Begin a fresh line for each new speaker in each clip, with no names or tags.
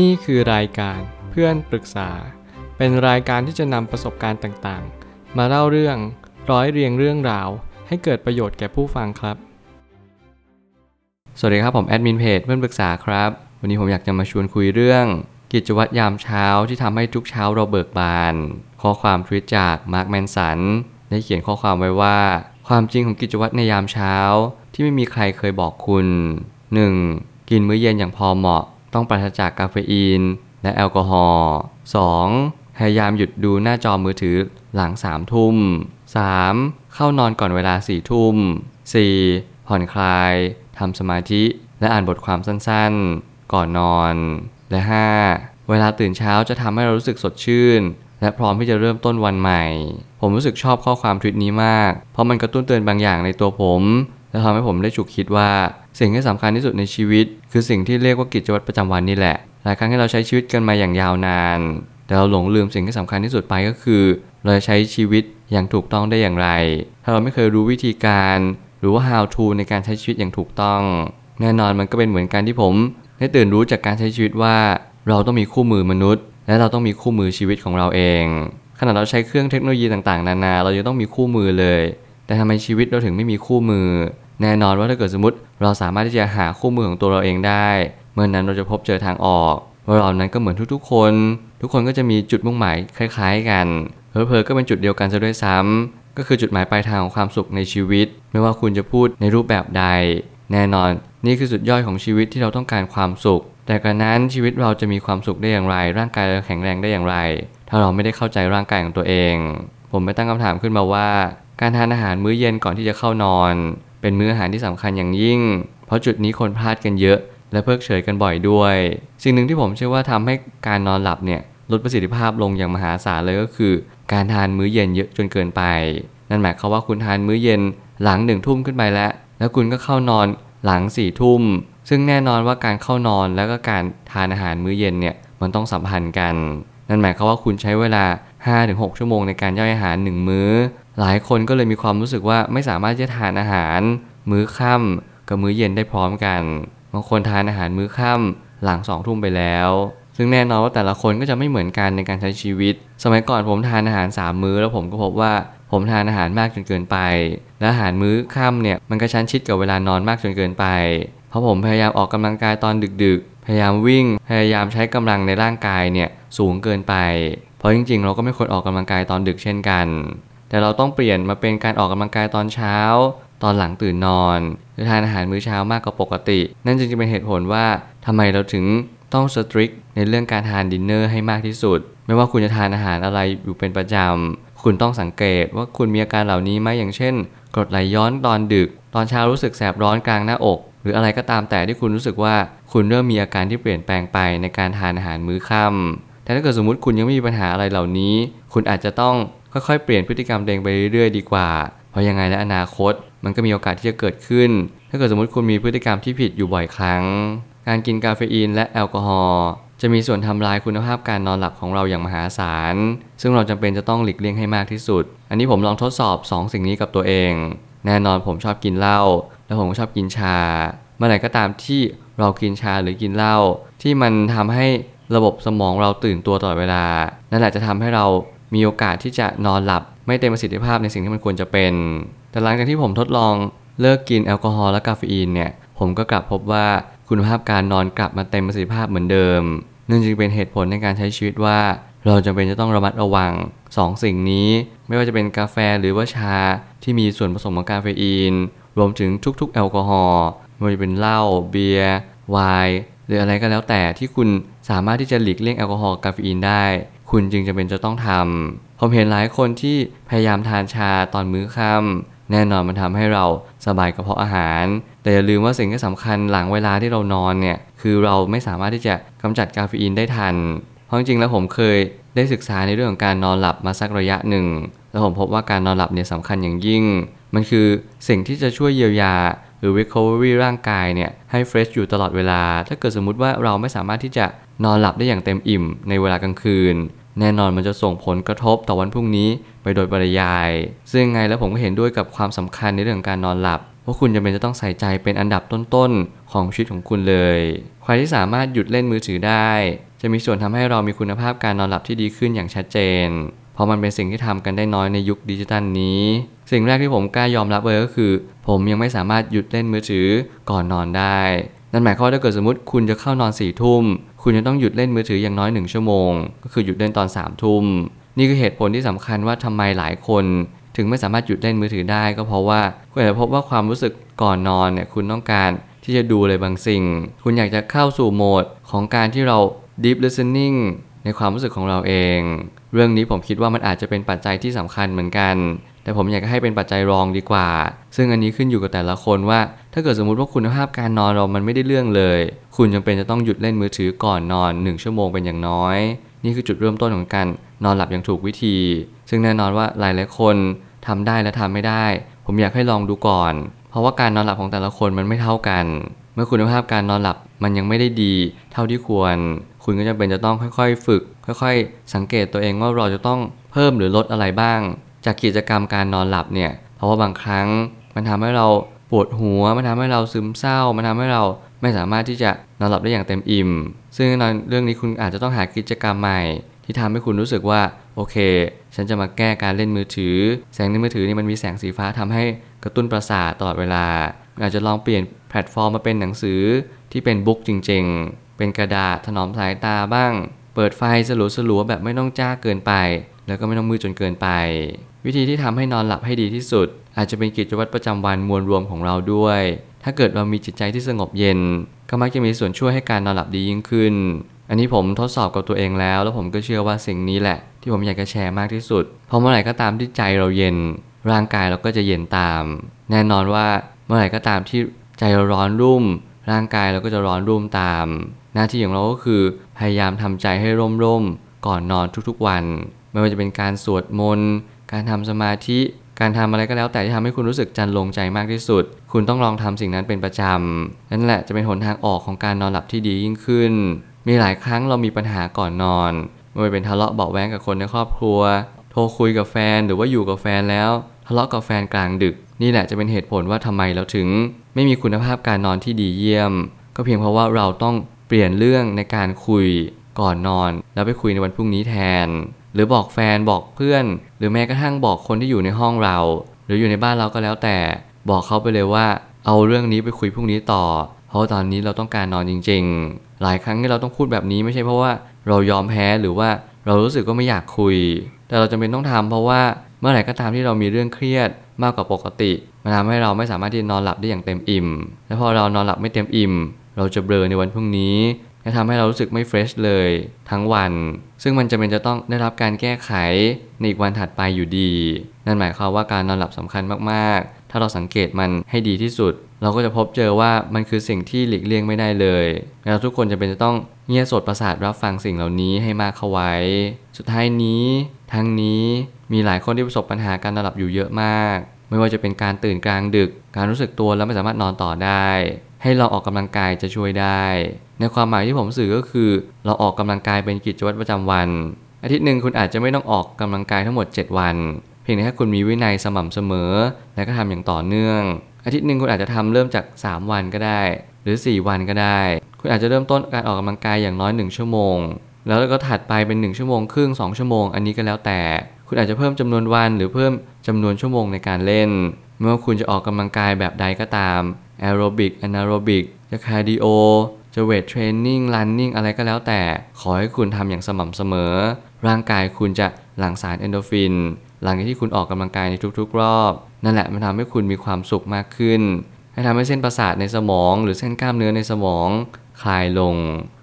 นี่คือรายการเพื่อนปรึกษา เป็นรายการที่จะนำประสบการณ์ต่างๆ มาเล่าเรื่องร้อยเรียงเรื่องราว ให้เกิดประโยชน์แก่ผู้ฟังครับ สวัสดีครับผมแอดมินเพจเพื่อนปรึกษาครับ วันนี้ผมอยากจะมาชวนคุยเรื่อง กิจวัตรยามเช้าที่ทำให้ทุกเช้าเราเบิกบาน ข้อความทวิตจากมาร์คแมนสันได้เขียนข้อความไว้ว่า ความจริงของกิจวัตรในยามเช้าที่ไม่มีใครเคยบอกคุณ 1. กินมื้อเย็นอย่างพอเหมาะ ต้องปราศจากกาเฟอีน และแอลกอฮอล์ 2. พยายามหยุดดูหน้าจอมือถือหลัง3ทุ่ม 3. เข้านอนก่อนเวลา4ทุ่ม 4. ผ่อนคลายทำสมาธิและอ่านบทความสั้นๆ ก่อนนอน และ 5. เวลาตื่นเช้าจะทำให้เรารู้สึกสดชื่น และพร้อมที่จะเริ่มต้นวันใหม่ ผมรู้สึกชอบข้อความทวิตนี้มาก เพราะมันกระตุ้นเตือนบางอย่างในตัวผม และทำให้ผมได้ฉุกคิดว่า สิ่งที่สำคัญที่สุดในชีวิต คือสิ่งที่เรียกว่ากิจวัตรประจำวันนี่แหละ หลายครั้งที่เราใช้ชีวิตกันมาอย่างยาวนาน แต่เราหลงลืมสิ่งที่สำคัญที่สุดไปก็คือ เราจะใช้ชีวิตอย่างถูกต้องได้อย่างไร ถ้าเราไม่เคยรู้วิธีการ หรือว่า how to ในการใช้ชีวิตอย่างถูกต้อง แน่นอนมันก็เป็นเหมือนกันที่ผมได้ตื่นรู้จากการใช้ชีวิตว่า เราต้องมีคู่มือมนุษย์ และเราต้องมีคู่มือชีวิตของเราเองขณะเราใช้เครื่องเทคโนโลยีต่างๆ นานา เรายังต้องมีคู่มือเลย แต่ทำไมชีวิตเราถึงไม่มีคู่มือ แน่นอนว่าถ้าเกิดสมมติ เราสามารถที่จะหาคู่มือของตัวเราเองได้ เมื่อนนั้นเราจะพบเจอทางออกว่าเรานั้นก็เหมือนทุกๆ คน ทุกคนก็จะมีจุดมุ่งหมายคล้ายๆ กันเพอเพอๆก็เป็นจุดเดียวกันซะด้วยซ้ำก็คือจุดหมายปลายทางของความสุขในชีวิต ไม่ว่าคุณจะพูดในรูปแบบใด แน่นอน นี่คือสุดยอดของชีวิตที่เราต้องการความสุข แต่กระนั้นชีวิตเราจะมีความสุขได้อย่างไร ร่างกายเราแข็งแรงได้อย่างไร ถ้าเราไม่ได้เข้าใจร่างกายของตัวเอง ผมไปตั้งคำถามขึ้นมาว่า การทานอาหารมื้อเย็นก่อนที่จะเข้านอน เป็นมื้ออาหารที่สำคัญอย่างยิ่ง เพราะจุดนี้คนพลาดกันเยอะ และเพิกเฉยกันบ่อยด้วย สิ่งหนึ่งที่ผมเชื่อว่าทำให้การนอนหลับเนี่ยลดประสิทธิภาพลงอย่างมหาศาลเลยก็คือ การทานมื้อเย็นเยอะจนเกินไป นั่นหมายความว่าคุณทานมื้อเย็นหลังหนึ่งทุ่มขึ้นไปแล้ว แล้วคุณก็เข้านอนหลังสี่ทุ่ม ซึ่งแน่นอนว่าการเข้านอนแล้วก็การทานอาหารมื้อเย็นเนี่ยมันต้องสัมพันธ์กัน นั่นหมายความว่าคุณใช้เวลา 5-6 ชั่วโมงในการย่อยอาหาร 1 มื้อ หลายคนก็เลยมีความรู้สึกว่าไม่สามารถจะทานอาหาร มื้อค่ำกับมื้อเย็นได้พร้อมกันบางคนทานอาหารมื้อค่ำหลัง2ทุ่มไปแล้ว ซึ่งแน่นอนว่าแต่ละคนก็จะไม่เหมือนกันในการใช้ชีวิต สมัยก่อนผมทานอาหาร3มื้อ แล้วผมก็พบว่าผมทานอาหารมากจนเกินไป และอาหารมื้อค่ำเนี่ยมันก็ชั้นชิดกับเวลานอนมากจนเกินไป เพราะผมพยายามออกกำลังกายตอนดึกๆ พยายามวิ่ง พยายามใช้กำลังในร่างกายเนี่ยสูงเกินไป เพราะจริงๆ เราก็ไม่ควรออกกำลังกายตอนดึกเช่นกัน แต่เราต้องเปลี่ยนมาเป็นการออกกำลังกายตอนเช้า ตอนหลังตื่นนอนหรือทานอาหารมื้อเช้ามากกว่าปกติ นั่นจึงจะเป็นเหตุผลว่าทำไมเราถึงต้องสตริกในเรื่องการทานดินเนอร์ให้มากที่สุด ไม่ว่าคุณจะทานอาหารอะไรอยู่เป็นประจำ คุณต้องสังเกตว่าคุณมีอาการเหล่านี้ไหมอย่างเช่นกรดไหลย้อนตอนดึก ตอนเช้ารู้สึกแสบร้อนกลางหน้าอก หรืออะไรก็ตามแต่ที่คุณรู้สึกว่าคุณเริ่มมีอาการที่เปลี่ยนแปลงไปในการทานอาหารมื้อค่ำแต่ถ้าเกิดสมมติคุณยังไม่มีปัญหาอะไรเหล่านี้ คุณอาจจะต้อง ค่อยๆเปลี่ยนพฤติกรรมเองไปเรื่อยๆดีกว่า เพราะยังไงและอนาคต มันก็มีโอกาสที่จะเกิดขึ้น ถ้าเกิดสมมติคุณมีพฤติกรรมที่ผิดอยู่บ่อยครั้ง การกินกาเฟอีนและแอลกอฮอล์จะมีส่วนทำลายคุณภาพการนอนหลับของเราอย่างมหาศาล ซึ่งเราจำเป็นจะต้องหลีกเลี่ยงให้มากที่สุด อันนี้ผมลองทดสอบ2สิ่งนี้กับตัวเอง แน่นอนผมชอบกินเหล้า และผมก็ชอบกินชา เมื่อไหร่ก็ตามที่เรากินชาหรือกินเหล้าที่มันทำให้ระบบสมองเราตื่นตัวตลอดเวลา นั่นแหละจะทำให้เรา มีโอกาสที่จะนอนหลับไม่เต็มประสิทธิภาพในสิ่งที่มันควรจะเป็น แต่หลังจากที่ผมทดลองเลิกกินแอลกอฮอล์และกาเฟอีนเนี่ย ผมก็กลับพบว่าคุณภาพการนอนกลับมาเต็มประสิทธิภาพเหมือนเดิมนั่นจึงเป็นเหตุผลในการใช้ชีวิตว่า เราจำเป็นจะต้องระมัดระวัง2สิ่งนี้ ไม่ว่าจะเป็นกาแฟหรือว่าชาที่มีส่วนผสมของกาเฟอีน รวมถึงทุกๆ แอลกอฮอล์ไม่ว่าจะเป็นเหล้าเบียร์ไวน์หรืออะไรก็แล้วแต่ที่คุณสามารถที่จะหลีกเลี่ยงแอลกอฮอล์กาเฟอีนได้ คุณจึงจะเป็นจะต้องทำผมเห็นหลายคนที่พยายามทานชาตอนมื้อค่ำแน่นอนมันทำให้เราสบายกระเพาะอาหาร แต่อย่าลืมว่าสิ่งที่สำคัญหลังเวลาที่เรานอนเนี่ยคือเราไม่สามารถที่จะกำจัดกาเฟอีนได้ทัน เพราะจริงๆแล้วผมเคยได้ศึกษาในเรื่องของการนอนหลับมาสักระยะหนึ่ง แล้วผมพบว่าการนอนหลับเนี่ยสำคัญอย่างยิ่ง มันคือสิ่งที่จะช่วยเยียวยาหรือ recovery ร่างกายเนี่ยให้ fresh อยู่ตลอดเวลา ถ้าเกิดสมมุติว่าเราไม่สามารถที่จะนอนหลับได้อย่างเต็มอิ่มในเวลากลางคืน แน่นอนมันจะส่งผลกระทบต่อวันพรุ่งนี้ไปโดยปริยาย ซึ่งไงแล้วผมก็เห็นด้วยกับความสำคัญในเรื่องการนอนหลับว่าคุณจะเป็นจะต้องใส่ใจเป็นอันดับต้นๆ ของชีวิตของคุณเลย ใครที่สามารถหยุดเล่นมือถือได้ จะมีส่วนทำให้เรามีคุณภาพการนอนหลับที่ดีขึ้นอย่างชัดเจน เพราะมันเป็นสิ่งที่ทำกันได้น้อยในยุคดิจิทัลนี้ สิ่งแรกที่ผมกล้ายอมรับเลยก็คือ ผมยังไม่สามารถหยุดเล่นมือถือก่อนนอนได้ นั่นหมายความว่าถ้าเกิดสมมติคุณจะเข้านอนสี่ทุ่ม คุณจะต้องหยุดเล่นมือถืออย่างน้อยหนึ่งชั่วโมง ก็คือหยุดเล่นตอนสามทุ่ม นี่คือเหตุผลที่สำคัญว่าทำไมหลายคน ถึงไม่สามารถหยุดเล่นมือถือได้ ก็เพราะว่าคุณอาจจะพบว่าความรู้สึกก่อนนอนเนี่ยคุณต้องการที่จะดูอะไรบางสิ่ง คุณอยากจะเข้าสู่โหมดของการที่เรา deep listening ในความรู้สึกของเราเอง เรื่องนี้ผมคิดว่ามันอาจจะเป็นปัจจัยที่สำคัญเหมือนกัน แต่ผมอยากให้เป็นปัจจัยรองดีกว่า ซึ่งอันนี้ขึ้นอยู่กับแต่ละคนว่า ถ้าเกิดสมมุติว่าคุณภาพการนอนเรามันไม่ได้เรื่องเลย คุณจำเป็นจะต้องหยุดเล่นมือถือก่อนนอน 1 ชั่วโมงเป็นอย่างน้อย นี่คือจุดเริ่มต้นของการนอนหลับอย่างถูกวิธี ซึ่งแน่นอนว่าหลายหลายคนทำได้และทำไม่ได้ ผมอยากให้ลองดูก่อน เพราะว่าการนอนหลับของแต่ละคนมันไม่เท่ากัน เมื่อคุณภาพการนอนหลับมันยังไม่ได้ดี เท่าที่ควร คุณก็จะเป็นจะต้องค่อยๆ ฝึก ค่อย ๆ สังเกตตัวเองว่าเราจะต้องเพิ่มหรือลดอะไรบ้าง จากกิจกรรมการนอนหลับเนี่ย เพราะว่าบางครั้งมันทำให้เรา ปวดหัวมันทำให้เราซึมเศร้า มันทำให้เราไม่สามารถที่จะนอนหลับได้อย่างเต็มอิ่ม ซึ่งนอนเรื่องนี้คุณอาจจะต้องหากิจกรรมใหม่ ที่ทำให้คุณรู้สึกว่าโอเค ฉันจะมาแก้การเล่นมือถือ แสงในมือถือนี่มันมีแสงสีฟ้าทำให้กระตุ้นประสาทตลอดเวลา อาจจะลองเปลี่ยนแพลตฟอร์มมาเป็นหนังสือที่เป็นบุ๊กจริง ๆ เป็นกระดาษถนอมสายตาบ้าง เปิดไฟสลัวๆแบบไม่ต้องจ้าเกินไป แล้วก็ไม่ต้องมืดจนเกินไป วิธีที่ทำให้นอนหลับให้ดีที่สุด อาจจะเป็นกิจวัตรประจำวันมวลรวมของเราด้วย ถ้าเกิดเรามีจิตใจที่สงบเย็น ก็มักจะมีส่วนช่วยให้การนอนหลับดียิ่งขึ้น อันนี้ผมทดสอบกับตัวเองแล้ว แล้วผมก็เชื่อว่าสิ่งนี้แหละ ที่ผมอยากจะแชร์มากที่สุด เพราะเมื่อไหร่ก็ตามที่ใจเราเย็น ร่างกายเราก็จะเย็นตาม แน่นอนว่าเมื่อไหร่ก็ตามที่ใจเราร้อนรุ่ม ร่างกายเราก็จะร้อนรุ่มตาม หน้าที่ของเราก็คือพยายามทำใจให้ร่มร่มก่อนนอนทุกๆวัน ไม่ว่าจะเป็นการสวดมนต์ การทำสมาธิการทำอะไรก็แล้วแต่ที่ทำให้คุณรู้สึกจันลงใจมากที่สุด คุณต้องลองทำสิ่งนั้นเป็นประจำนั่นแหละจะเป็นหนทางออกของการนอนหลับที่ดียิ่งขึ้น มีหลายครั้งเรามีปัญหาก่อนนอนไม่ว่าเป็นทะเลาะเบาแวงกับคนในครอบครัว โทรคุยกับแฟนหรือว่าอยู่กับแฟนแล้ว ทะเลาะกับแฟนกลางดึก นี่แหละจะเป็นเหตุผลว่าทำไมเราถึง ไม่มีคุณภาพการนอนที่ดีเยี่ยม ก็เพียงเพราะว่าเราต้องเปลี่ยนเรื่องในการคุยก่อนนอน แล้วไปคุยในวันพรุ่งนี้แทน หรือบอกแฟนบอกเพื่อน หรือแม้กระทั่งบอกคนที่อยู่ในห้องเรา หรืออยู่ในบ้านเราก็แล้วแต่ บอกเขาไปเลยว่า เอาเรื่องนี้ไปคุยพรุ่งนี้ต่อ เพราะตอนนี้เราต้องการนอนจริง ๆ หลายครั้งที่เราต้องพูดแบบนี้ไม่ใช่เพราะว่าเรายอมแพ้หรือว่าเรารู้สึกก็ไม่อยากคุย แต่เราจำเป็นต้องทำเพราะว่าเมื่อไหร่ก็ตามที่เรามีเรื่องเครียดมากกว่าปกติมันทำให้เราไม่สามารถที่จะนอนหลับได้อย่างเต็มอิ่ม และพอเรานอนหลับไม่เต็มอิ่ม เราจะเบลอในวันพรุ่งนี้ และทำให้เรารู้สึกไม่เฟรชเลยทั้งวัน ซึ่งมันจะเป็นจะต้องได้รับการแก้ไขในอีกวันถัดไปอยู่ดี นั่นหมายความว่าการนอนหลับสำคัญมากๆ ถ้าเราสังเกตมันให้ดีที่สุด เราก็จะพบเจอว่ามันคือสิ่งที่หลีกเลี่ยงไม่ได้เลยแล้วทุกคนจะเป็นจะต้องเงี่ยสดประสาทรับฟังสิ่งเหล่านี้ให้มากเข้าไว้ สุดท้ายนี้ทั้งนี้มีหลายคนที่ประสบปัญหาการนอนหลับอยู่เยอะมาก ไม่ว่าจะเป็นการตื่นกลางดึก การรู้สึกตัวแล้วไม่สามารถนอนต่อได้ ให้เราออกกำลังกายจะช่วยได้ ในความหมายที่ผมสื่อก็คือ เราออกกำลังกายเป็นกิจวัตรประจำวัน อาทิตย์หนึ่งคุณอาจจะไม่ต้องออกกำลังกายทั้งหมด 7 วัน เพียงแต่แค่คุณมีวินัยสม่ำเสมอ และก็ทำอย่างต่อเนื่อง อาทิตย์หนึ่งคุณอาจจะทำเริ่มจาก 3 วันก็ได้ หรือ 4 วันก็ได้ คุณอาจจะเริ่มต้นการออกกำลังกายอย่างน้อย 1 ชั่วโมง แล้วก็ถัดไปเป็น 1 ชั่วโมงครึ่ง 2 ชั่วโมง อันนี้ก็แล้วแต่ คุณอาจจะเพิ่มจำนวนวันหรือเพิ่มจำนวนชั่วโมงในการเล่นไม่ว่าคุณจะออกกำลังกายแบบใดก็ตาม แอโรบิก anaerobic จะ cardio จะ weight training running อะไรก็แล้วแต่ ขอให้คุณทำอย่างสม่ำเสมอ ร่างกายคุณจะหลั่งสารเอนดอร์ฟิน หลังจากที่คุณออกกำลังกายในทุกๆ รอบ นั่นแหละมันทำให้คุณมีความสุขมากขึ้น ให้ทำให้เส้นประสาทในสมอง หรือเส้นกล้ามเนื้อในสมองคลายลง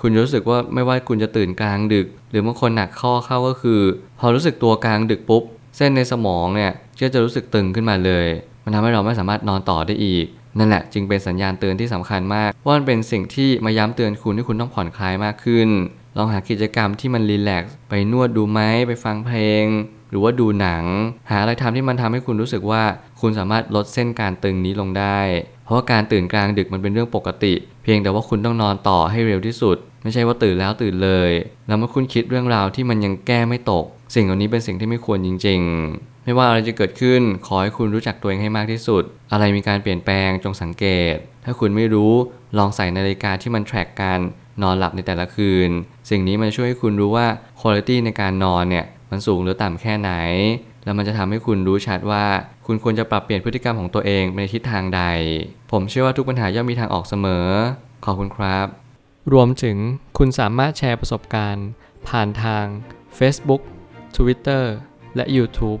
คุณรู้สึกว่าไม่ว่าคุณจะตื่นกลางดึก หรือบางคนหนักข้อเข้าก็คือ พอรู้สึกตัวกลางดึกปุ๊บ เส้นในสมองเนี่ยก็จะรู้สึกตึงขึ้นมาเลย มันทำให้เราไม่สามารถนอนต่อได้อีก นั่นแหละจึงเป็นสัญญาณเตือนที่สำคัญมาก ว่ามันเป็นสิ่งที่มาย้ำเตือนคุณที่คุณต้องผ่อนคลายมากขึ้น ลองหากิจกรรมที่มันรีแลกซ์ไปนวดดูไหมไปฟังเพลง หรือว่าดูหนัง หาอะไรทำที่มันทำให้คุณรู้สึกว่า คุณสามารถลดเส้นการตึงนี้ลงได้ เพราะว่าการตื่นกลางดึกมันเป็นเรื่องปกติ เพียงแต่ว่าคุณต้องนอนต่อให้เร็วที่สุด ไม่ใช่ว่าตื่นแล้วตื่นเลย แล้วเมื่อคุณคิดเรื่องราวที่มันยังแก้ไม่ตก สิ่งเหล่านี้เป็นสิ่งที่ไม่ควรจริง ๆ ไม่ว่าอะไรจะเกิดขึ้น ขอให้คุณรู้จักตัวเองให้มากที่สุด อะไรมีการเปลี่ยนแปลงจงสังเกต ถ้าคุณไม่รู้ลองใส่นาฬิกาที่มันแทร็กการนอนหลับในแต่ละคืน สิ่งนี้มันช่วยให้คุณรู้ว่าคุณภาพในการนอนเนี่ยมันสูงหรือต่ำแค่ไหน แล้วมันจะทำให้คุณรู้ชัดว่า คุณควรจะปรับเปลี่ยนพฤติกรรมของตัวเองในทิศทางใด ผมเชื่อว่าทุกปัญหาย่อมมีทางออกเสมอ ขอบคุณครับ รวมถึงคุณสามารถแชร์ประสบการณ์ ผ่านทาง Facebook Twitter และ YouTube